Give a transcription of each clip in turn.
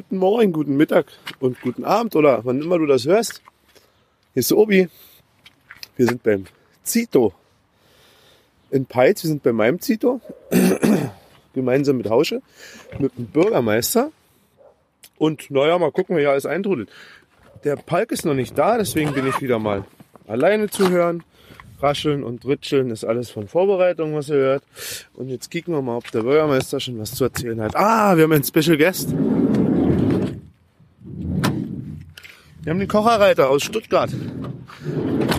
Guten Morgen, guten Mittag und guten Abend oder wann immer du das hörst. Hier ist der Obi. Wir sind beim Zito in Peitz. Wir sind bei meinem Zito. Gemeinsam mit Hausche, mit dem Bürgermeister. Und naja, mal gucken, wer hier alles eintrudelt. Der Palk ist noch nicht da, deswegen bin ich wieder mal alleine zu hören. Rascheln und Ritscheln ist alles von Vorbereitung, was ihr hört. Und jetzt kicken wir mal, ob der Bürgermeister schon was zu erzählen hat. Ah, wir haben einen Special Guest. Wir haben den Kocherreiter aus Stuttgart.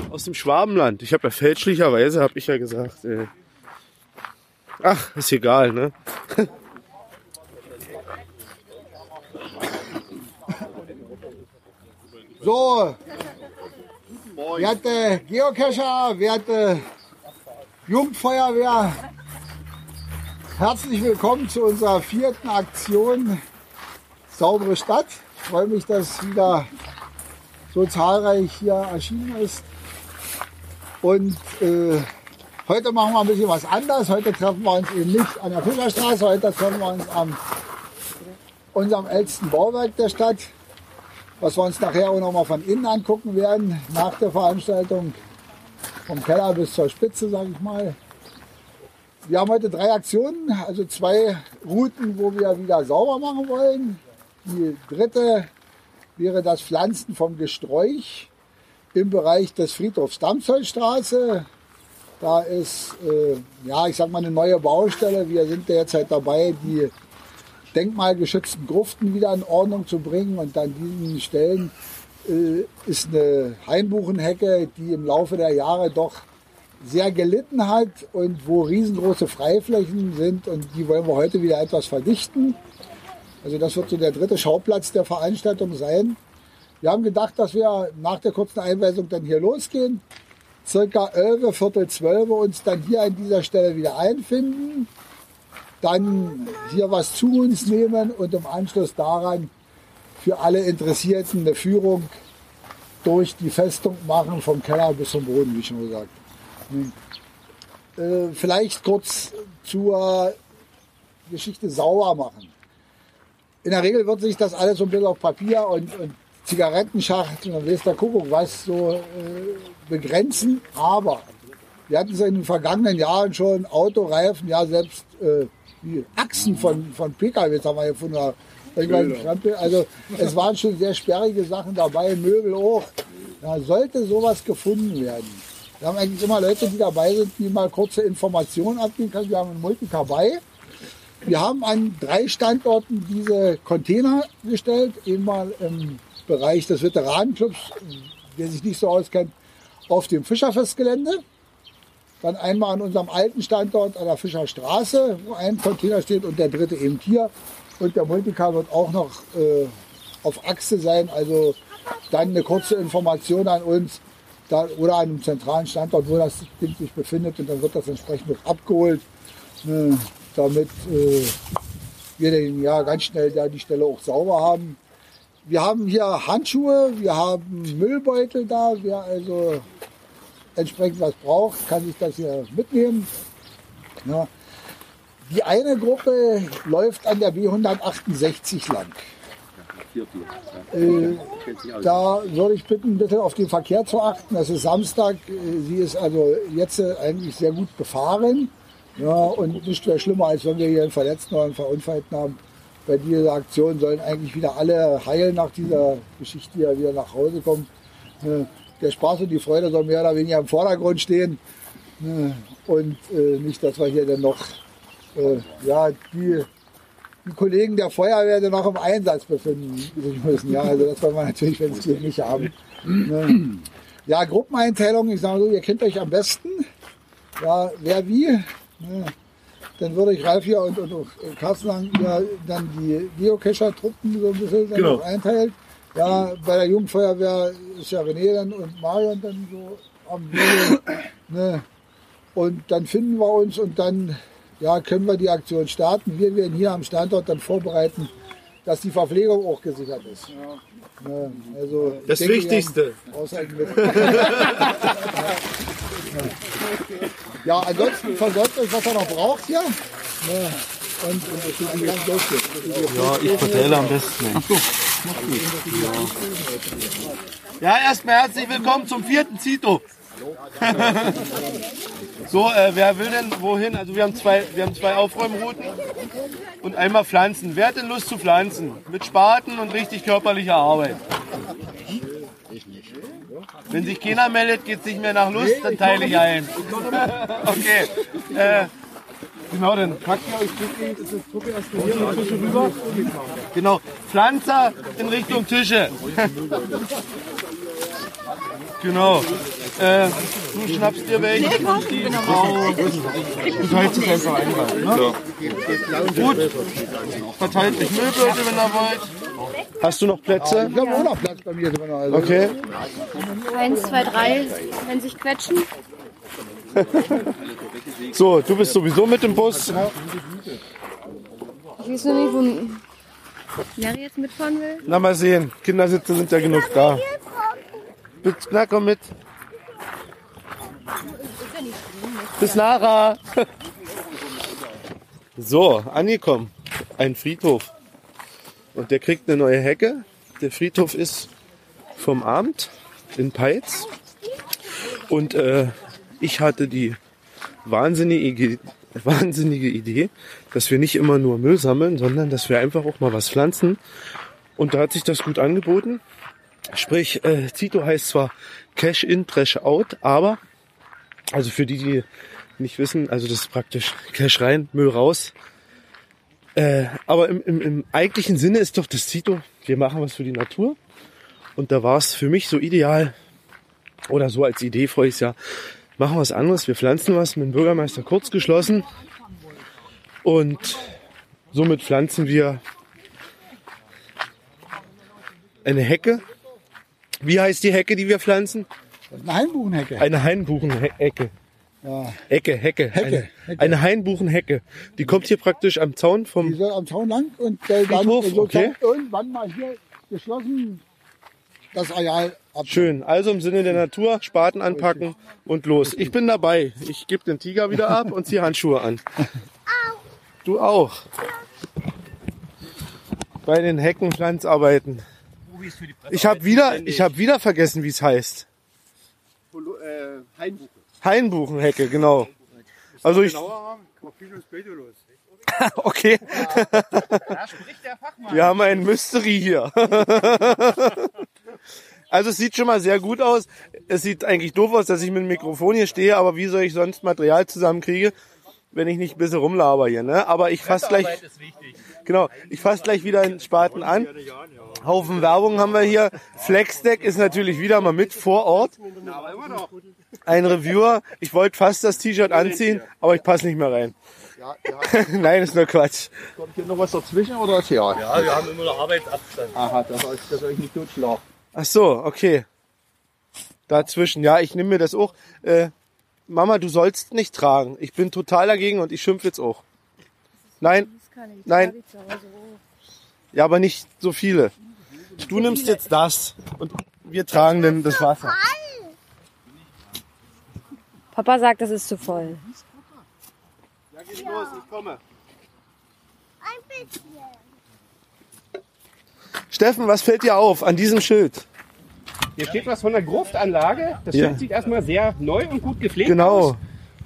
Aus dem Schwabenland. Ich habe ja fälschlicherweise, habe ich ja gesagt, äh, ach, ist egal, ne? So, werte Geocacher, werte Jugendfeuerwehr, herzlich willkommen zu unserer vierten Aktion Saubere Stadt. Ich freue mich, dass wieder so zahlreich hier erschienen ist. Und äh, heute machen wir ein bisschen was anders. Heute treffen wir uns eben nicht an der Fischerstraße, heute treffen wir uns am unserem ältesten Bauwerk der Stadt, was wir uns nachher auch noch mal von innen angucken werden, nach der Veranstaltung, vom Keller bis zur Spitze, sage ich mal. Wir haben heute drei Aktionen, also zwei Routen, wo wir wieder sauber machen wollen. Die dritte wäre das Pflanzen vom Gesträuch im Bereich des Friedhofs Damzollstraße. Da ist, äh, ja, ich sag mal, eine neue Baustelle. Wir sind derzeit dabei, die denkmalgeschützten Gruften wieder in Ordnung zu bringen. Und an diesen Stellen äh, ist eine Hainbuchenhecke, die im Laufe der Jahre doch sehr gelitten hat und wo riesengroße Freiflächen sind. Und die wollen wir heute wieder etwas verdichten. Also das wird so der dritte Schauplatz der Veranstaltung sein. Wir haben gedacht, dass wir nach der kurzen Einweisung dann hier losgehen. Circa 11, Viertel 12 uns dann hier an dieser Stelle wieder einfinden. Dann hier was zu uns nehmen und im Anschluss daran für alle Interessierten eine Führung durch die Festung machen, vom Keller bis zum Boden, wie schon gesagt. Äh, vielleicht kurz zur Geschichte sauer machen in der Regel wird sich das alles so ein bisschen auf Papier und, und Zigarettenschachteln und weiß der Kuckuck was so äh, begrenzen. Aber wir hatten es in den vergangenen Jahren schon Autoreifen, ja selbst äh, die Achsen von, von PKWs haben wir gefunden. Also es waren schon sehr sperrige Sachen dabei, Möbel auch. Da sollte sowas gefunden werden. Wir haben eigentlich immer Leute, die dabei sind, die mal kurze Informationen abgeben können. Wir haben einen Multicar bei wir haben an drei Standorten diese Container gestellt. Einmal im Bereich des Veteranenclubs, der sich nicht so auskennt, auf dem Fischerfestgelände. Dann einmal an unserem alten Standort an der Fischerstraße, wo ein Container steht und der dritte eben hier. Und der Multicar wird auch noch äh, auf Achse sein. Also dann eine kurze Information an uns da, oder an einem zentralen Standort, wo das Ding sich befindet. Und dann wird das entsprechend abgeholt. Äh, damit äh, wir den, ja, ganz schnell da die Stelle auch sauber haben. Wir haben hier Handschuhe, wir haben Müllbeutel da. Wer also entsprechend was braucht, kann sich das hier mitnehmen. Ja. Die eine Gruppe läuft an der B168 lang. Äh, da würde ich bitten, bitte auf den Verkehr zu achten. Es ist Samstag. Äh, sie ist also jetzt eigentlich sehr gut befahren. Ja, und nicht wäre schlimmer, als wenn wir hier einen Verletzten oder einen Verunfallten haben. Bei dieser Aktion sollen eigentlich wieder alle heilen nach dieser Geschichte ja wieder nach Hause kommen. Der Spaß und die Freude soll mehr oder weniger im Vordergrund stehen. Und äh, nicht, dass wir hier dann noch äh, ja, die, die Kollegen der Feuerwehr dann noch im Einsatz befinden müssen. Ja, also das wollen wir natürlich, wenn es geht, nicht haben. Ja, Gruppeneinteilung, ich sage so, ihr kennt euch am besten. Ja, wer wie. Ja. Dann würde ich Ralf hier und, und auch Carsten sagen, ja, dann die Geocacher-Truppen so ein bisschen dann Genau. einteilt. Ja, bei der Jugendfeuerwehr ist ja René dann und Marion dann so am Wege. Ne? Und dann finden wir uns und dann ja, können wir die Aktion starten. Wir werden hier am Standort dann vorbereiten, dass die Verpflegung auch gesichert ist. Ne? Also, Das Wichtigste. ausreichend mit. Ja, ansonsten versorgt euch, was ihr noch braucht hier. Ja. und unterstützen kann, losgeht. Ja, ich verteile am besten. Ach so, Ja, erstmal herzlich willkommen zum vierten Zito. so, äh, wer will denn wohin? Also wir haben zwei, wir haben zwei Aufräumrouten und einmal Pflanzen. Wer hat denn Lust zu pflanzen? Mit Spaten und richtig körperlicher Arbeit. Wenn sich keiner meldet, geht es nicht mehr nach Lust, dann teile ich ein. okay. Äh, genau, dann packt ihr euch Tische rüber. Genau. Pflanzer in Richtung Tische. genau. Äh, du schnappst dir welche. Die Frau. Du teilst es einfach einfach. Ne? Gut. Verteilt euch Müllbeutel, wenn ihr wollt. Hast du noch Plätze? Ich habe auch noch Platz bei mir drin. Also. Okay. Eins, zwei, drei, wenn sich quetschen. So, du bist sowieso mit dem Bus. Ich weiß noch nicht, wo Mary jetzt mitfahren will. Na, mal sehen. Kindersitze sind ja genug da. Bitte, na, komm mit. Bis nachher. So, angekommen. Ein Friedhof. Und der kriegt eine neue Hecke. Der Friedhof ist vom Amt in Peitz. Und äh, ich hatte die wahnsinnige, Idee- wahnsinnige Idee, dass wir nicht immer nur Müll sammeln, sondern dass wir einfach auch mal was pflanzen. Und da hat sich das gut angeboten. Sprich, äh, Zito heißt zwar Cash in, Trash out, aber, also für die, die nicht wissen, also das ist praktisch Cash rein, Müll raus. Äh, aber im, im, im eigentlichen Sinne ist doch das Zito, wir machen was für die Natur. Und da war es für mich so ideal, oder so als Idee voriges Jahr, machen wir was anderes, wir pflanzen was mit dem Bürgermeister kurz geschlossen und somit pflanzen wir eine Hecke. Wie heißt die Hecke, die wir pflanzen? Eine Hainbuchenhecke. Eine Hainbuchenhecke. Ja. Ecke, Hecke. Hecke, eine, Hecke. eine Hainbuchenhecke. Die kommt hier praktisch am Zaun Die vom. soll am Zaun lang und äh, dann Friedhof, okay. irgendwann mal hier geschlossen das Areal ab. Schön. Also im Sinne der Natur, Spaten anpacken und los. Ich bin dabei. Ich gebe den Tiger wieder ab und ziehe Handschuhe an. Du auch. Bei den Heckenpflanzarbeiten. Ich habe wieder, ich habe wieder vergessen, wie es heißt. Hainbuchenhecke, genau. Also ich. Okay. Wir haben ein Mystery hier. Also es sieht schon mal sehr gut aus. Es sieht eigentlich doof aus, dass ich mit dem Mikrofon hier stehe, aber wie soll ich sonst Material zusammenkriege, wenn ich nicht ein bisschen rumlaber hier, ne? Aber ich fasse gleich, genau, ich fasse gleich wieder den Spaten an. Haufen Werbung haben wir hier. Flexdeck ist natürlich wieder mal mit vor Ort. Ein Reviewer. Ich wollte fast das T-Shirt anziehen, aber ich passe nicht mehr rein. Ja, ja. Nein, ist nur Quatsch. Kommt hier noch was dazwischen oder ist ja? Ja, wir haben immer noch Arbeitsabstand. Aha, das soll, das soll ich nicht totschlagen. Ach so, okay. Dazwischen, ja, ich nehme mir das auch. Äh, Mama, du sollst nicht tragen. Ich bin total dagegen und ich schimpfe jetzt auch. Nein. Nein. Ja, aber nicht so viele. Du nimmst jetzt das und wir tragen dann das Wasser. Papa sagt, das ist zu voll. Ja, geht los, ich komme. Ein bisschen. Steffen, was fällt dir auf an diesem Schild? Hier steht was von der Gruftanlage. Das Ja. Schild sieht erstmal sehr neu und gut gepflegt Genau, aus.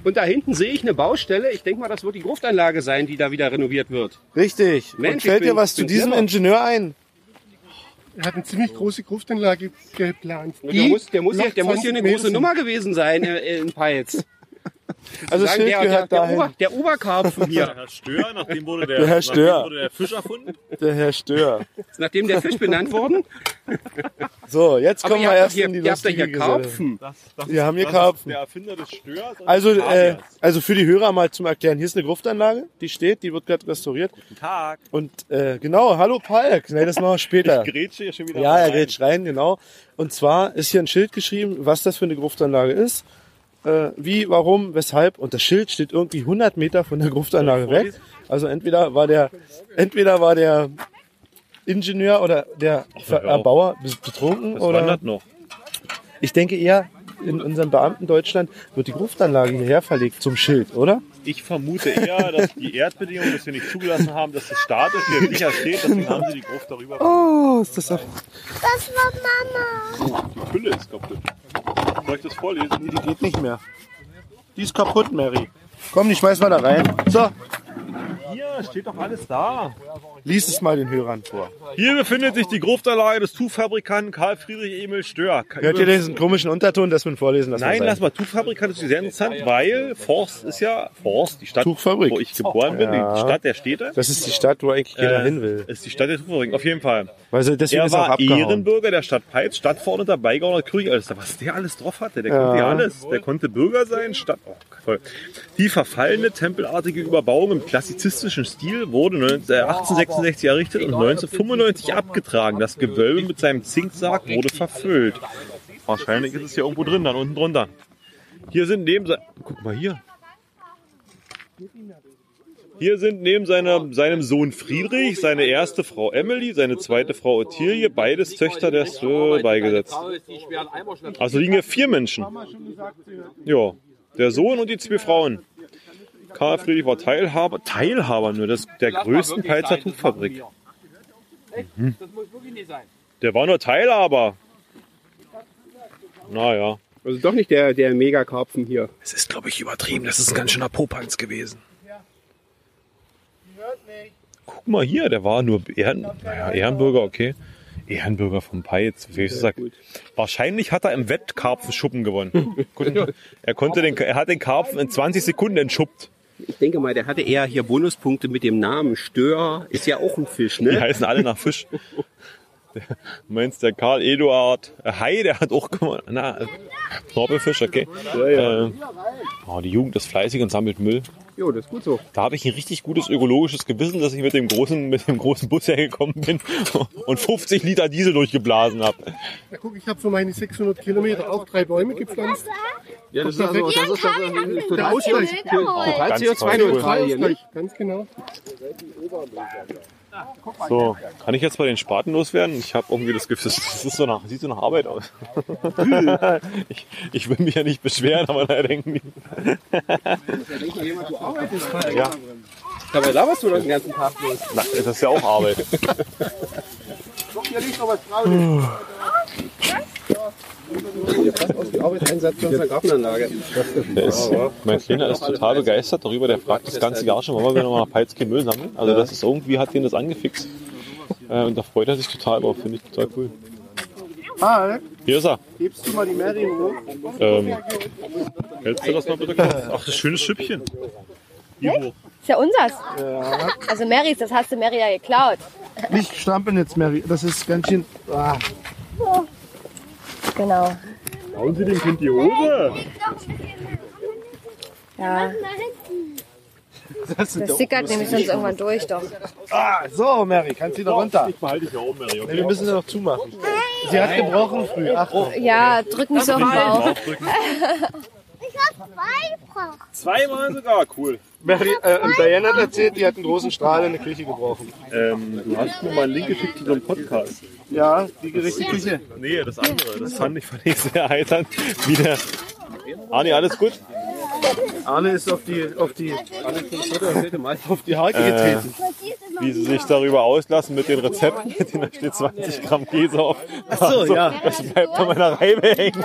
Und da hinten sehe ich eine Baustelle. Ich denke mal, das wird die Gruftanlage sein, die da wieder renoviert wird. richtig. Und Mensch, fällt ich dir bin- was zu bin diesem clever. Ingenieur ein? Er hat eine ziemlich große Gruftanlage geplant. Der muss, der muss, noch der muss hier 20 eine große. Nummer gewesen sein äh, in Peitz. Also das Sagen, Schild der, der, gehört der, dahin. Ober, der Oberkarpfen hier. Herr Stör, nachdem wurde der, Der Herr nachdem Stör. wurde der Fisch erfunden. Der Herr Stör. Ist nachdem der Fisch benannt worden. So, jetzt Aber kommen wir habt erst hier, in die ihr habt lustige hier Geselle. Karpfen. Das, das Wir haben hier Karpfen. Der Erfinder des Störs. Also, äh, also für die Hörer mal zum Erklären, hier ist eine Gruftanlage, die steht, die wird gerade restauriert. Guten Tag. Und äh, genau, hallo Palk, nee, das machen wir später. Grätsche hier schon wieder Ja, mal er rein. geht rein, genau. Und zwar ist hier ein Schild geschrieben, was das für eine Gruftanlage ist. Äh, wie, warum, weshalb. Und das Schild steht irgendwie 100 Meter von der Gruftanlage weg. Also entweder war der, entweder war der Ingenieur oder der Ver-. Erbauer betrunken Das oder wandert noch. Ich denke eher, in unserem Beamten Deutschland wird die Gruftanlage hierher verlegt zum Schild, oder? Ich vermute eher, dass die Erdbedingungen, dass wir nicht zugelassen haben, dass das statisch hier sicher steht. Deswegen haben sie die Gruft darüber. Oh, ist das auch. Das war Mama. Die Hülle ist kaputt. Soll ich das vorlesen? Nee, die geht nicht mehr. Die ist kaputt, Mary. Komm, die schmeiß mal da rein. So, Hier steht doch alles da. Lies es mal den Hörern vor. Hier befindet sich die Gruftanlage des Tuchfabrikanten Karl Friedrich Emil Stör. Hört ihr diesen komischen Unterton, dass wir ihn vorlesen lassen? Nein, lass mal. Tuchfabrikant ist sehr interessant, weil Forst ist ja Forst, die Stadt, Tuchfabrik. wo ich geboren bin, Ja. die Stadt der Städte. Das ist die Stadt, wo eigentlich jeder Äh, hin will. Ist die Stadt der Tuchfabrik, auf jeden Fall. Also deswegen Er ist er auch war abgehauen. Ehrenbürger der Stadt Peitz, Stadtverordneter Beigauer Kirchalster. Was der alles drauf hatte, der konnte ja alles. Der konnte Bürger sein, Stadt. Oh, toll. Die verfallene tempelartige Überbauung im klassizistischen Stil wurde 19 äh, 1866 errichtet und 1995 abgetragen. Das Gewölbe mit seinem Zinksarg wurde verfüllt. Wahrscheinlich ist es hier irgendwo drin, dann unten drunter. Hier sind neben guck mal hier. Hier sind neben seiner, seinem Sohn Friedrich seine erste Frau Emily, seine zweite Frau Ottilie, beides Töchter der Stö beigesetzt. Also liegen hier vier Menschen. Ja, der Sohn und die zwei Frauen. Karl Friedrich war Teilhaber, Teilhaber nur des, der größten Peitzer Tuchfabrik. Mhm. Der war nur Teilhaber. Naja. Also doch nicht der, der Megakarpfen hier. Es ist, glaube ich, übertrieben. Das ist ein ganz schöner Popanz gewesen. Guck mal hier, der war nur Ehren, naja, Ehrenbürger, okay. Ehrenbürger vom Peitz. Wie ich so sag. Wahrscheinlich hat er im Wettkarpfenschuppen gewonnen. Er, konnte den, er hat den Karpfen in 20 Sekunden entschuppt. Ich denke mal, der hatte eher hier Bonuspunkte mit dem Namen Stör. Ist ja auch ein Fisch, Die ne? heißen alle nach Fisch. Der, du meinst der Karl Eduard Hai, der hat auch gewonnen. Na, Knorpelfisch, okay. Äh, oh, die Jugend ist fleißig und sammelt Müll. Jo, das ist gut so. Da habe ich ein richtig gutes ökologisches Gewissen, dass ich mit dem großen, mit dem großen Bus hergekommen bin und 50 Liter Diesel durchgeblasen habe. Ja, guck, ich habe für meine 600 Kilometer auch drei Bäume gepflanzt. Ja, das ist also, das ist, ist Der Ausgleich. total Ganz CO2-neutral hier? Ausgleich, ganz genau. So, kann ich jetzt bei den Spaten loswerden? Ich habe irgendwie das Gefühl, das ist so nach, sieht so nach Arbeit aus. ich, ich will mich ja nicht beschweren, aber da denken die. ja, Dabei laberst du doch den ganzen Tag los. na, das ist ja auch Arbeit. Arbeitseinsatz für unsere Gartenanlage. Ist, mein Kleiner ist total begeistert darüber. Der fragt das ganze Jahr schon, wollen wir noch mal Peitz kein Müll sammeln? Also das ist irgendwie, hat ihn das angefixt. Äh, und da freut er sich total drauf, finde ich total cool. Ah, Hier ist er. hebst du mal die Mary hoch? Ähm, hältst du das mal bitte kurz? Ach, das schönes Schüppchen. Hoch? Ist ja unsers. Also Marys, das hast du Mary ja geklaut. Nicht strampeln jetzt, Mary. Das ist ganz schön. Ah. Genau. Hauen Sie dem Kind die Hose? Ja. Das sickert nämlich sonst irgendwann durch, doch. Ah, so, Mary, kannst du wieder runter. Ich behalte dich ja oben, Mary. Nee, Okay? wir müssen sie noch zumachen. Sie hat gebrochen früh. Achtung. Ja, drück mich so auf den Bauch. Draufdrücken. Ich hab zwei Brauch. Zweimal sogar, cool. Mary, äh, und Diane hat erzählt, die hat einen großen Strahl in der Küche gebrochen. Ähm, du hast mir mal einen Link geschickt zu so einem Podcast. Ja, die gerechte Küche. Nee, das andere. Das fand ich, fand ich sehr erheiternd. Wie der. Arni, alles gut? Arne ist auf die, auf die, auf die Hake getreten. Wie sie sich darüber auslassen mit den Rezepten. Mit denen da steht 20 Gramm Käse auf. Ach so, ja. Das bleibt an meiner Reibe hängen.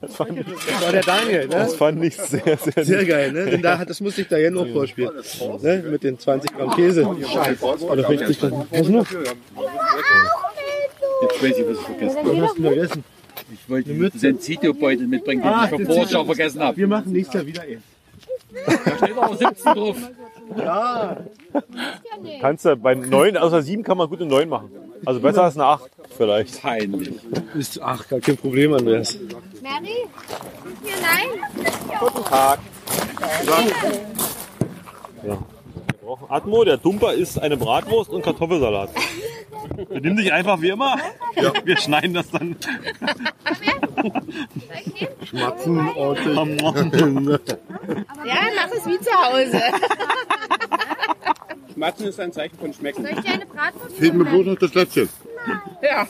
Das fand ich, Das war der Daniel, ne? das fand ich sehr, sehr, Sehr geil, ne? Denn da, das musste ich Diane auch vorspielen. Ne? Mit den 20 Gramm Käse. Oder 50 Gramm. Was ist noch? Jetzt weiß ich, was ich vergessen habe. Was hast du vergessen? Ich wollte den Zito-Beutel mitbringen, den Ah, ich vom den Vorschau vergessen habe. Wir machen nächstes Jahr wieder eh. Da steht aber 17 drauf. Ja. Kannst du bei 9, außer 7 kann man gut eine 9 machen. Also besser als eine 8 vielleicht. Peinlich. Ist, ach, gar kein Problem, Andreas. Mary? Hier, nein. Guten Tag. Ja. Atmo, der Dumper ist eine Bratwurst und Kartoffelsalat. Benimm dich einfach wie immer. Ja. Wir schneiden das dann. Schmatzen, Ja, mach es wie zu Hause. Schmatzen ist ein Zeichen von Schmecken. Soll ich dir eine Bratwurst Fehlt mir bloß noch das letzte. Ja.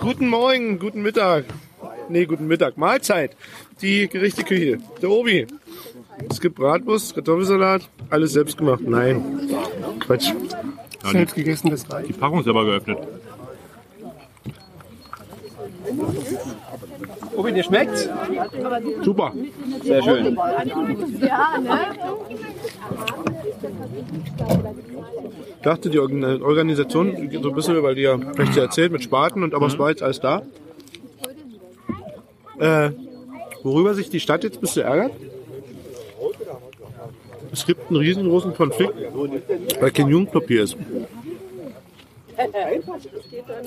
Guten Morgen, guten Mittag. Nee, guten Mittag. Mahlzeit. Die Gerichteküche. Der Obi. Es gibt Bratwurst, Kartoffelsalat, alles selbst gemacht. Nein. Quatsch. Selbst gegessen, das reicht. Die Packung ist aber geöffnet. Obi, dir schmeckt's? Super. Sehr schön. Ich dachte, die Organ- Organisation, so ein bisschen, weil die ja recht erzählt mit Spaten und aber es war jetzt alles da. Äh, worüber sich die Stadt jetzt ein bisschen ärgert? Es gibt einen riesengroßen Konflikt, weil kein Jugendclub hier ist.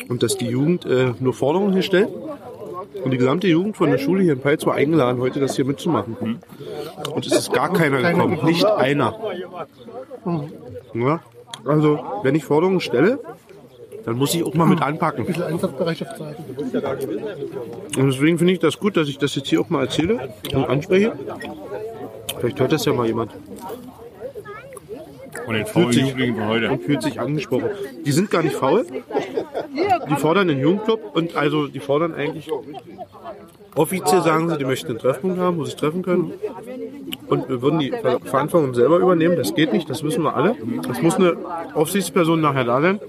Und dass die Jugend äh, nur Forderungen hier stellt. Und die gesamte Jugend von der Schule hier in Peitz war eingeladen, heute das hier mitzumachen. Und es ist gar keiner gekommen, nicht einer. Ja, also, wenn ich Forderungen stelle, dann muss ich auch mal mit anpacken. Ein bisschen Einsatzbereitschaft zeigen. Und deswegen finde ich das gut, dass ich das jetzt hier auch mal erzähle und anspreche. Vielleicht hört das ja mal jemand Und den Fühlt faulen sich- Jugendlichen von heute. und fühlt sich angesprochen. Die sind gar nicht faul. Die fordern einen Jugendclub und also die fordern eigentlich offiziell sagen sie, die möchten einen Treffpunkt haben, wo sie sich treffen können. Und wir würden die Ver Verantwortung selber übernehmen. Das geht nicht, das wissen wir alle. Es muss eine Aufsichtsperson nachher da sein.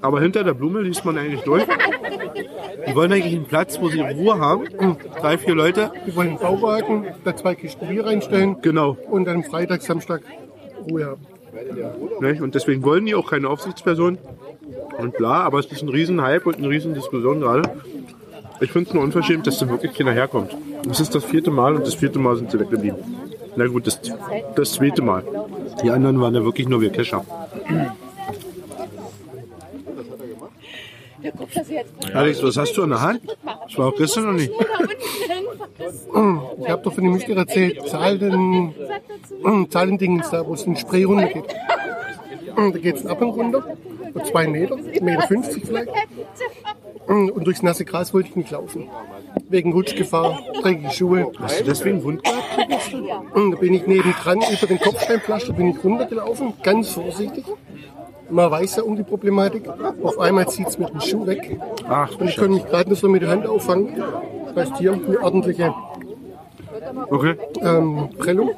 Aber hinter der Blume liest man eigentlich durch. Die wollen eigentlich einen Platz, wo sie Ruhe haben. Drei, vier Leute. Wir wollen einen Bauwagen, da zwei Kisten Bier reinstellen Genau. und dann Freitag, Samstag Ruhe haben. Nicht? Und deswegen wollen die auch keine Aufsichtsperson. Und bla, aber es ist ein riesen Hype und eine riesen Diskussion gerade. Ich finde es nur unverschämt, dass da wirklich keiner herkommt. Das ist das vierte Mal und das vierte Mal sind sie weggeblieben. Na gut, das, das zweite Mal. Die anderen waren ja wirklich nur wir Kescher. Alex, was hast du an der Hand? Das war auch gestern noch nicht. Ich habe doch von dem Mister erzählt, Zahlen, Zahlendingens da, wo es in Spray runtergeht. Da geht es ab und runter, so zwei Meter, 1,50 Meter 50 vielleicht. Und durchs nasse Gras wollte ich nicht laufen. Wegen Rutschgefahr, dreckige Schuhe. Hast du deswegen Wund gehabt? Da bin ich nebendran über den Kopfsteinpflaster bin ich runtergelaufen, ganz vorsichtig. Man weiß ja um die Problematik. Auf einmal zieht es mir den Schuh weg. Ach, Und ich konnte mich gerade nur so mit der Hand auffangen. Das heißt hier eine ordentliche okay. ähm, Prellung.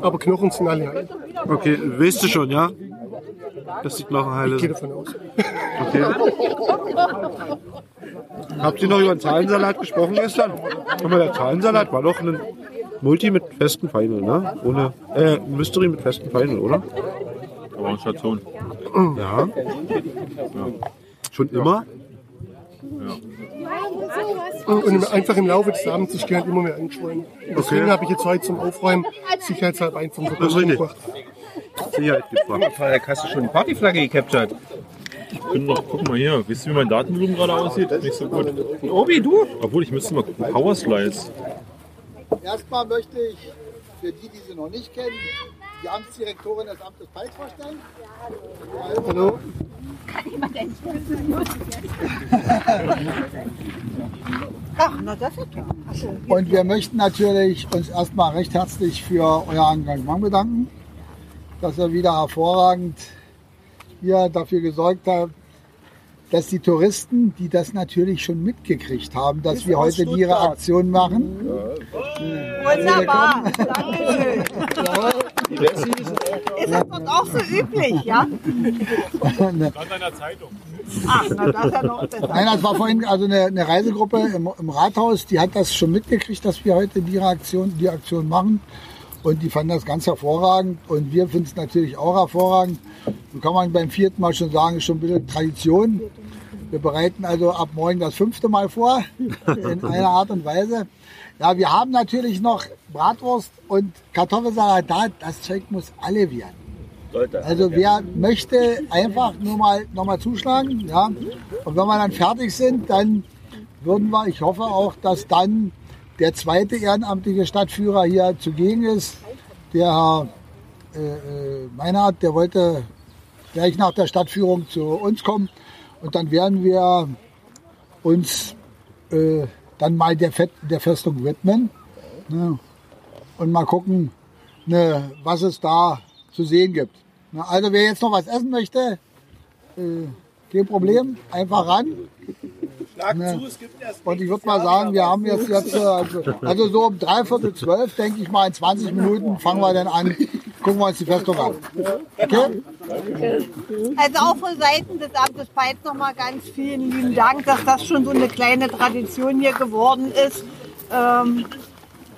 Aber Knochen sind alle heil. Okay, weißt du schon, ja? Das sieht nach heile Ich gehe davon aus. Okay. Habt ihr noch über den Zahlensalat gesprochen gestern? Aber der Zahlensalat war doch ein Multi mit festen Final, ne? Ohne, äh, ein Mystery mit festen Final, oder? Aber Station. Ja. Schon immer? Und im- einfach im Laufe des Abends ist halt immer mehr angeschwollen. Und Deswegen Okay. habe ich jetzt heute zum Aufräumen sicherheitshalber einen vom richtig. gebracht. Sicherheit gefragt. Falk, hast du schon die Partyflagge gecaptured? Ich bin noch, guck mal hier, wisst ihr, wie mein Datenvolumen gerade aussieht? Nicht so gut. Obi, du? Obwohl, ich müsste mal gucken. Power Slides. Erstmal möchte ich für die, die sie noch nicht kennen, die Amtsdirektorin des Amtes Peitz vorstellen. Hallo. Und wir möchten natürlich uns erstmal recht herzlich für euer Engagement bedanken, dass ihr wieder hervorragend hier dafür gesorgt habt, dass die Touristen, die das natürlich schon mitgekriegt haben, dass wir heute ihre Aktion machen. Wunderbar, Dankeschön. Ist das dort auch so üblich, ja? An deiner Zeitung. Ach, na, das ist ja noch besser. Nein, das war vorhin also eine, eine Reisegruppe im, im Rathaus, die hat das schon mitgekriegt, dass wir heute die Aktion, die Aktion machen. Und die fanden das ganz hervorragend. Und wir finden es natürlich auch hervorragend. So kann man beim vierten Mal schon sagen, ist schon ein bisschen Tradition. Wir bereiten also ab morgen das fünfte Mal vor, in einer Art und Weise. Ja, wir haben natürlich noch Bratwurst und Kartoffelsalat da. Das Zeug muss alle werden. Also wer möchte einfach nur mal noch mal zuschlagen, ja. Und wenn wir dann fertig sind, dann würden wir, ich hoffe auch, dass dann der zweite ehrenamtliche Stadtführer hier zugegen ist, der Herr äh, äh, Meinhardt, der wollte gleich nach der Stadtführung zu uns kommen und dann werden wir uns äh, dann mal der, Fett, der Festung widmen ne, und mal gucken, ne, was es da zu sehen gibt. Na, also wer jetzt noch was essen möchte, äh, kein Problem, einfach ran. Ne? Und ich würde mal sagen, wir haben jetzt, jetzt äh, also, also so um dreiviertel zwölf, denke ich mal, in 20 Minuten fangen wir dann an, gucken wir uns die Festung an. Okay? Also auch von Seiten des Amtes Peitz nochmal ganz vielen lieben Dank, dass das schon so eine kleine Tradition hier geworden ist. Ähm,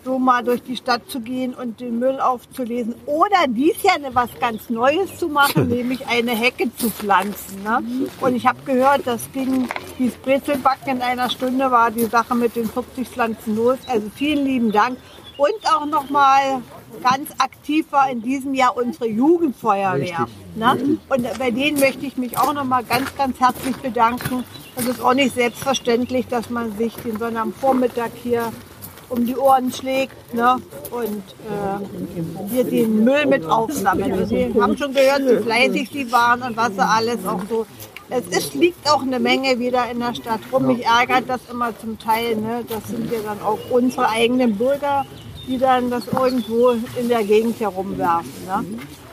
so mal durch die Stadt zu gehen und den Müll aufzulesen. Oder dies Jahr was ganz Neues zu machen, nämlich eine Hecke zu pflanzen. Ne? Und ich habe gehört, das ging, wie das Brezelbacken in einer Stunde war die Sache mit den 40 Pflanzen los. Also vielen lieben Dank. Und auch nochmal ganz aktiv war in diesem Jahr unsere Jugendfeuerwehr. Ne? Und bei denen möchte ich mich auch nochmal ganz, ganz herzlich bedanken. Es ist auch nicht selbstverständlich, dass man sich den Sonnabendvormittag hier um die Ohren schlägt ne? und äh, hier den Müll mit aufsammelt. Wir haben schon gehört, wie fleißig sie waren und was sie alles auch so. Es ist, liegt auch eine Menge wieder in der Stadt rum. Mich ärgert das immer zum Teil. Ne? Das sind ja dann auch unsere eigenen Bürger, die dann das irgendwo in der Gegend herumwerfen. Ne?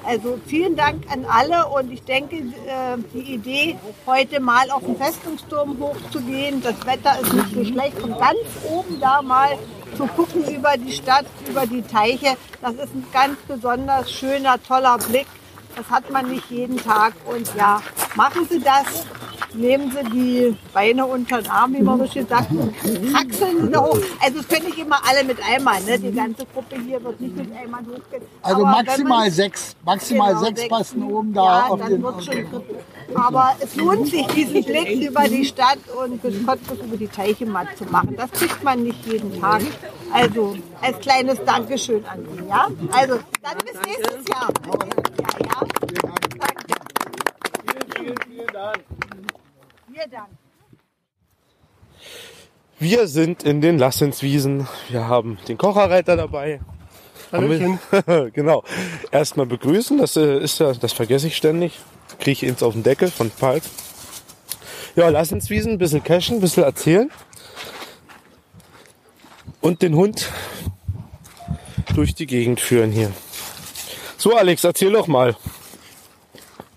Also vielen Dank an alle und ich denke, äh, die Idee, heute mal auf den Festungsturm hochzugehen, das Wetter ist nicht so schlecht und ganz oben da mal zu gucken über die Stadt, über die Teiche, das ist ein ganz besonders schöner, toller Blick. Das hat man nicht jeden Tag und ja, machen Sie das. Nehmen Sie die Beine unter den Arm, wie man so schön sagt, und kraxeln Sie hoch. Also das können nicht immer alle mit einmal, ne? Die ganze Gruppe hier wird nicht mit einmal hochgehen. Also Aber maximal man- sechs, maximal Genau, sechs sechs. passen oben da ja, auf dann den. wird's schon. Aber es lohnt sich, diesen Blick über die Stadt und bis Cottbus über die Teiche mal zu machen. Das kriegt man nicht jeden Tag. Also als kleines Dankeschön an Sie. Ja? Also dann bis nächstes Jahr. Jahr ja? Danke. Vielen Dank. Wir sind in den Lassenswiesen. Wir haben den Kocherreiter dabei. Hallöchen. Wir- genau. Erstmal begrüßen. Das äh, ist ja, das vergesse ich ständig. Kriege ich ins auf den Deckel von Falk. Ja, Lassenswiesen, ein bisschen cashen, ein bisschen erzählen. Und den Hund durch die Gegend führen hier. So, Alex, erzähl doch mal.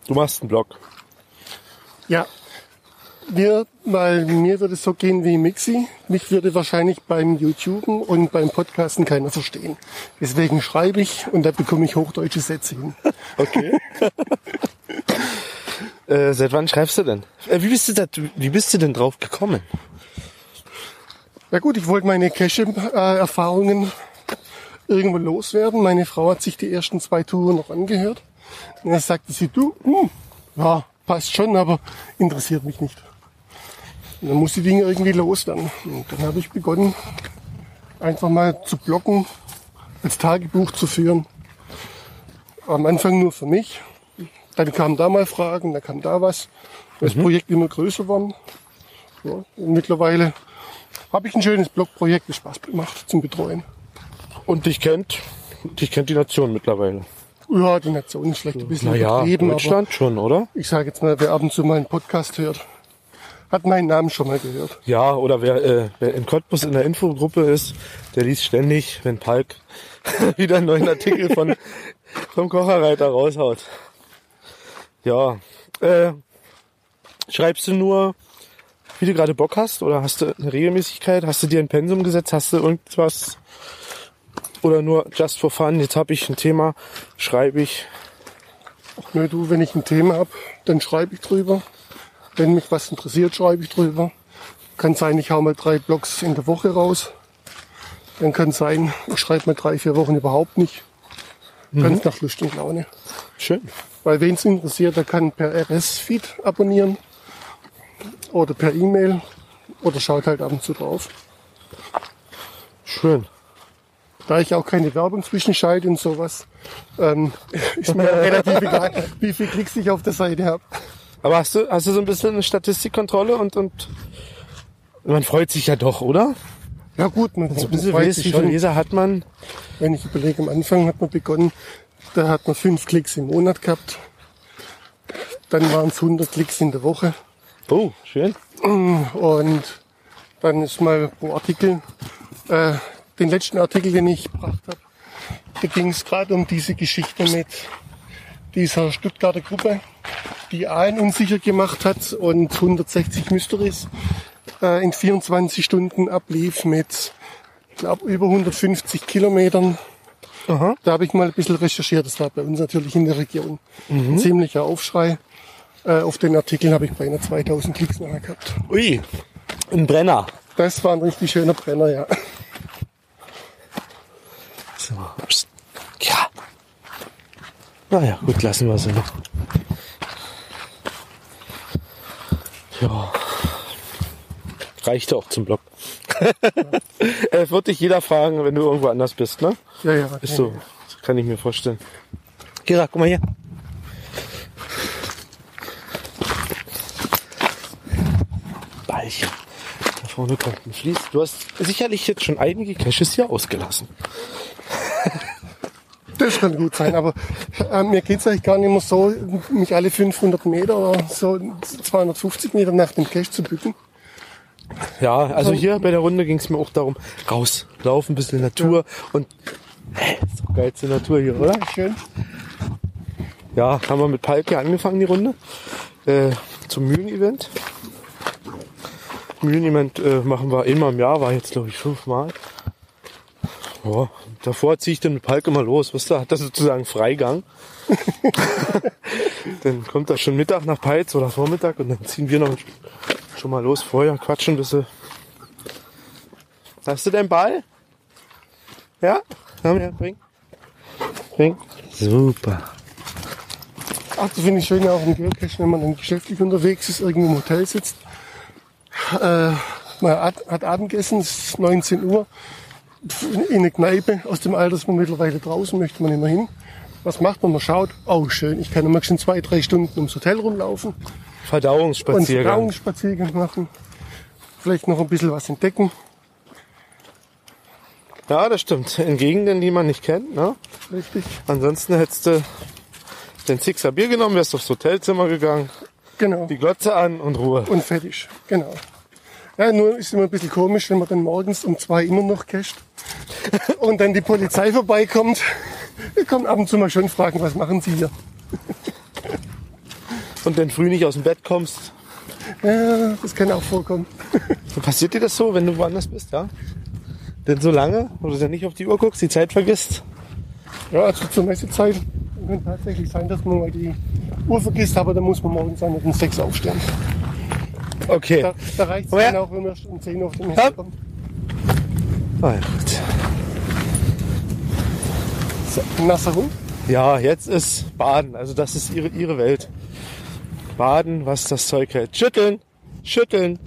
Du machst einen Blog. Ja, mir, weil mir würde es so gehen wie Mixi. Mich würde wahrscheinlich beim YouTuben und beim Podcasten keiner verstehen. Deswegen schreibe ich und da bekomme ich hochdeutsche Sätze hin. Okay. äh, seit wann schreibst du denn? Äh, wie, bist du da, wie bist du denn drauf gekommen? Ja gut, ich wollte meine Cache-Erfahrungen irgendwo loswerden. Meine Frau hat sich die ersten zwei Touren noch angehört. Und dann sagte sie, du, hm, ja, passt schon, aber interessiert mich nicht. Und dann muss die Dinge irgendwie los dann. Und dann habe ich begonnen, einfach mal zu blocken, als Tagebuch zu führen. Am Anfang nur für mich. Dann kamen da mal Fragen, dann kam da was. Das Projekt immer größer worden. Ja, und mittlerweile habe ich ein schönes Blogprojekt, das Spaß macht zum Betreuen. Und dich kennt, dich kennt die Nation mittlerweile. Ja, die Nation ist vielleicht ein bisschen Naja, übertrieben, Deutschland schon, oder? ich sage jetzt mal, wer ab und zu mal einen Podcast hört, hat meinen Namen schon mal gehört. Ja, oder wer, äh, wer in Cottbus in der Infogruppe ist, der liest ständig, wenn Palk wieder einen neuen Artikel von, vom Kocherreiter raushaut. Ja, äh, schreibst du nur, wie du gerade Bock hast, oder hast du eine Regelmäßigkeit? Hast du dir ein Pensum gesetzt? Hast du irgendwas? Oder nur just for fun? Jetzt habe ich ein Thema, schreibe ich. Nö, du, wenn ich ein Thema hab, dann schreibe ich drüber. Wenn mich was interessiert, schreibe ich drüber. Kann sein, ich hau mal drei Blogs in der Woche raus. Dann kann sein, ich schreibe mal drei, vier Wochen überhaupt nicht. Ganz nach Lust und Laune. Schön. Weil wen es interessiert, der kann per RS-Feed abonnieren oder per E-Mail oder schaut halt ab und zu drauf. Schön. Da ich auch keine Werbung zwischenschalte und sowas, ähm, ist mir relativ egal, wie viel Klicks ich auf der Seite habe. Aber hast du, hast du so ein bisschen eine Statistikkontrolle und, und man freut sich ja doch, oder? Ja gut, man, So ein man bisschen freut weiß, sich wie viele schon. Leser hat man? Wenn ich überlege, am Anfang hat man begonnen, da hat man fünf Klicks im Monat gehabt. Dann waren es 100 Klicks in der Woche. Oh, schön. Und dann ist mal pro Artikel, äh, den letzten Artikel, den ich gebracht habe, da ging es gerade um diese Geschichte mit dieser Stuttgarter Gruppe, die Aalen unsicher gemacht hat und 160 Mysteries äh, in 24 Stunden ablief mit, glaube, über 150 Kilometern. Aha. Da habe ich mal ein bisschen recherchiert. Das war bei uns natürlich in der Region Mhm. ein ziemlicher Aufschrei. Äh, auf den Artikeln habe ich beinahe 2000 Klicks nachher gehabt. Ui, ein Brenner. Das war ein richtig schöner Brenner, ja. So. Ja. Naja, gut, lassen wir sie noch. Ja. Reicht auch zum Blog. äh, wird dich jeder fragen, wenn du irgendwo anders bist, ne? Ja, ja. Ist so. Das kann ich mir vorstellen. Kira, guck mal hier. Ballchen. Da vorne kommt ein Fließ. Du hast sicherlich jetzt schon einige Caches hier ausgelassen. Das kann gut sein, aber äh, mir geht's eigentlich gar nicht mehr so, mich alle 500 Meter oder so 250 Meter nach dem Cache zu bücken. Ja, also hier bei der Runde ging es mir auch darum, raus, laufen, ein bisschen Natur und hey, ist doch geilste Natur hier, oder? Schön. Ja, haben wir mit Palke angefangen, die Runde. Äh, zum Mühlen-Event. Mühlen-Event äh, machen wir einmal im Jahr, war jetzt glaube ich fünfmal. Ja, davor ziehe ich mit Palke mal los, wisst ihr, hat das sozusagen Freigang. dann kommt er schon Mittag nach Peitz oder Vormittag und dann ziehen wir noch schon mal los vorher, quatschen ein bisschen. Hast du den Ball? Ja? Komm her, bring. Bring. Super. Ach, das finde ich schön auch im Geocache, wenn man dann geschäftlich unterwegs ist, irgendwo im Hotel sitzt. Äh, man hat, hat Abendessen, es ist 19 Uhr. In eine Kneipe, aus dem Alter ist man mittlerweile draußen, möchte man immer hin. Was macht man? Man schaut, oh schön, ich kann immer schon zwei, drei Stunden ums Hotel rumlaufen und Verdauungsspaziergang. Verdauungsspaziergang machen. Vielleicht noch ein bisschen was entdecken. Ja, das stimmt. In Gegenden, die man nicht kennt. Ne? Richtig. Ansonsten hättest du den Sixer Bier genommen, wärst aufs Hotelzimmer gegangen, Genau. die Glotze an und Ruhe. Und fertig. Genau. Ja, nur ist immer ein bisschen komisch, wenn man dann morgens um zwei immer noch casht und dann die Polizei vorbeikommt. Kommen ab und zu mal schon fragen, was machen Sie hier? Und dann früh nicht aus dem Bett kommst. Ja, das kann auch vorkommen. Passiert dir das so, wenn du woanders bist, ja? Denn so lange, wo du dann nicht auf die Uhr guckst, die Zeit vergisst? Ja, also zur Messezeit kann tatsächlich sein, dass man mal die Uhr vergisst, aber dann muss man morgens dann um sechs aufstehen. Okay. Da, da reicht es dann auch, wenn man um 10 Uhr auf die Messe kommt. Ein nasser Hund. ja, jetzt ist Baden. Also das ist ihre, ihre Welt. Baden, was das Zeug hält. Schütteln, schütteln.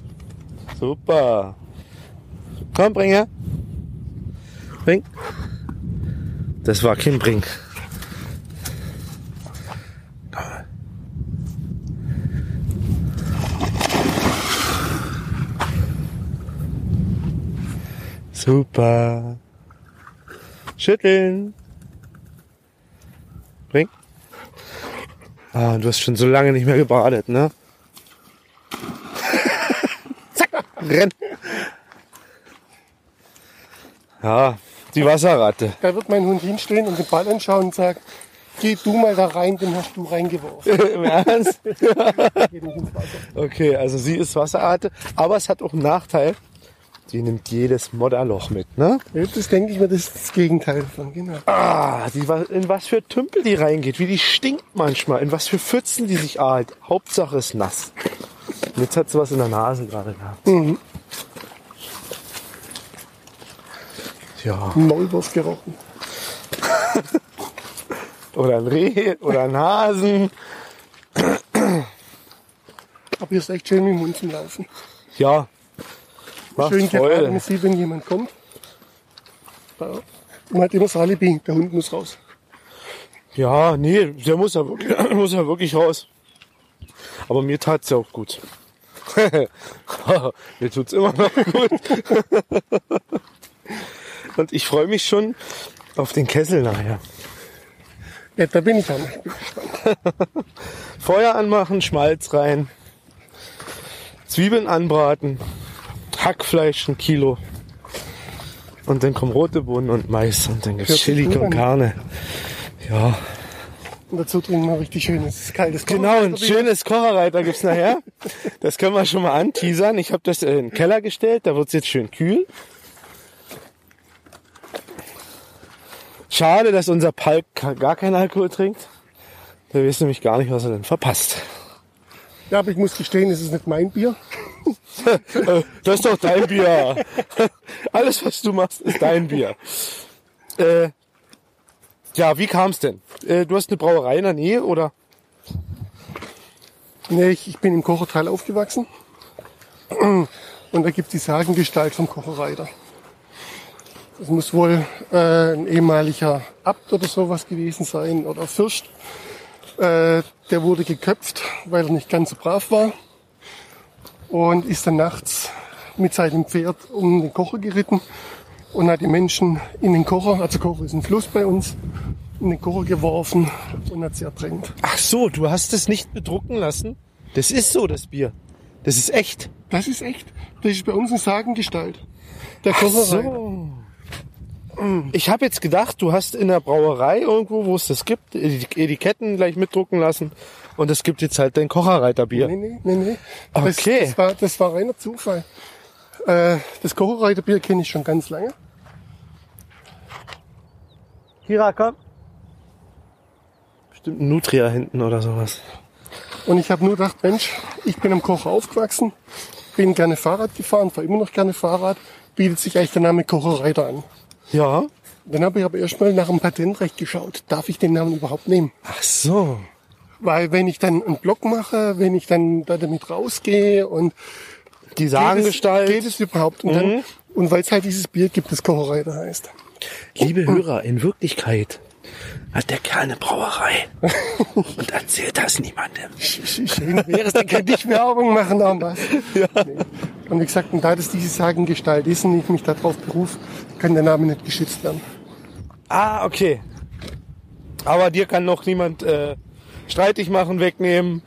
Super. Komm, bring her. Bring. Das war kein Bring. Super. Schütteln. Bring. Ah, du hast schon so lange nicht mehr gebadet, ne? Zack, renn. Ja, die Wasserratte. Da wird mein Hund hinstehen und den Ball anschauen und sagen, geh du mal da rein, den hast du reingeworfen. Im Ernst? Okay, also sie ist Wasserratte, aber es hat auch einen Nachteil. Die nimmt jedes Modderloch mit, ne? Das denke ich mir, das ist das Gegenteil davon, genau. Ah, die, in was für Tümpel die reingeht, wie die stinkt manchmal, in was für Pfützen die sich ahlt. Hauptsache ist nass. Und jetzt hat sie was in der Nase gerade gehabt. Mhm. Ja. Maulwurf gerochen. Oder ein Reh oder ein Hasen. Aber hier ist echt schön mit dem Hund zum Laufen. Ja. Macht schön Freude. man sieht, wenn jemand kommt. Man hat immer das Alibi, der Hund muss raus. Ja, nee, der muss ja wirklich, muss ja wirklich raus. Aber mir tat's ja auch gut. mir tut's immer noch gut. Und ich freue mich schon auf den Kessel nachher. Ja, da bin ich auch nicht gespannt. Feuer anmachen, Schmalz rein, Zwiebeln anbraten, Hackfleisch ein Kilo. Und dann kommen rote Bohnen und Mais und dann gibt's 40 Chili con. Carne. Ja, Und dazu trinken wir richtig schönes, kaltes Genau, ein schönes Kocherreiter gibt's nachher. Das können wir schon mal anteasern. Ich habe das in den Keller gestellt, da wird's jetzt schön kühl. Schade, dass unser Palk gar keinen Alkohol trinkt. Der weiß nämlich gar nicht, was er denn verpasst. Ja, aber ich muss gestehen, es ist nicht mein Bier. Das ist doch dein Bier. Alles, was du machst, ist dein Bier. Äh, ja, wie kam's denn? Äh, du hast eine Brauerei in der Nähe, oder? Nee, ich, ich bin im Kochertal aufgewachsen. Und da gibt die Sagengestalt vom Kocherreiter. Das muss wohl äh, ein ehemaliger Abt oder sowas gewesen sein oder Fürst. Äh, der wurde geköpft, weil er nicht ganz so brav war. Und ist dann nachts mit seinem Pferd um den Kocher geritten und hat die Menschen in den Kocher, also Kocher ist ein Fluss bei uns, in den Kocher geworfen und hat sie ertränkt. Ach so, du hast es nicht bedrucken lassen? Das ist so, das Bier. Das ist echt. Das ist echt. Das ist bei uns eine Sagengestalt. Der Ach Kocherei. so. Ich habe jetzt gedacht, du hast in der Brauerei irgendwo, wo es das gibt, die Etiketten gleich mitdrucken lassen und es gibt jetzt halt dein Kocherreiterbier. Nee, nee, nee, nee. Das, Okay. das, war, das war reiner Zufall. Äh, das Kocherreiterbier kenne ich schon ganz lange. Kira, komm. Bestimmt ein Nutria hinten oder sowas. Und ich habe nur gedacht, Mensch, ich bin am Kocher aufgewachsen, bin gerne Fahrrad gefahren, fahre immer noch gerne Fahrrad, bietet sich eigentlich der Name Kocherreiter an. Ja. Dann habe ich aber erstmal nach dem Patentrecht geschaut. Darf ich den Namen überhaupt nehmen? Ach so. Weil wenn ich dann einen Blog mache, wenn ich dann da damit rausgehe und Die Sagengestalt. geht es, geht es überhaupt? Und, dann, und weil es halt dieses Bier gibt, das Kocherreiter heißt. Liebe Hörer, in Wirklichkeit hat der Kerl eine Brauerei und erzählt das niemandem. Schön wäre es, dann könnte ich Werbung machen, aber was. Nee. Und wie gesagt, und da das diese Sagengestalt ist und ich mich darauf berufe, kann der Name nicht geschützt werden. Ah, okay. Aber dir kann noch niemand äh, streitig machen, wegnehmen,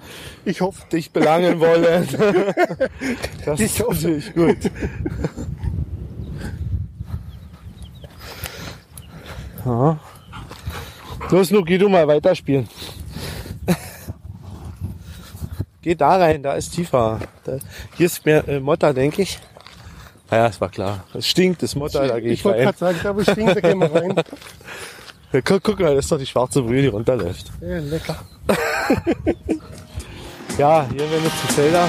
Ich hoffe. dich belangen wollen. das Ich ist hoffe. natürlich gut. Ja. Los, Luki, du mal weiterspielen. Geh da rein, da ist tiefer. Da, hier ist mehr äh, Motter, denke ich. Ja, es war klar. Es stinkt, das Motter, da gehe ich, Ich wollte rein. gerade sagen, da wo ich stinkt, da gehen wir rein. Ja, guck, guck mal, das ist doch die schwarze Brühe, die runterläuft. Ja, lecker. Ja, hier werden wir zu Zelda.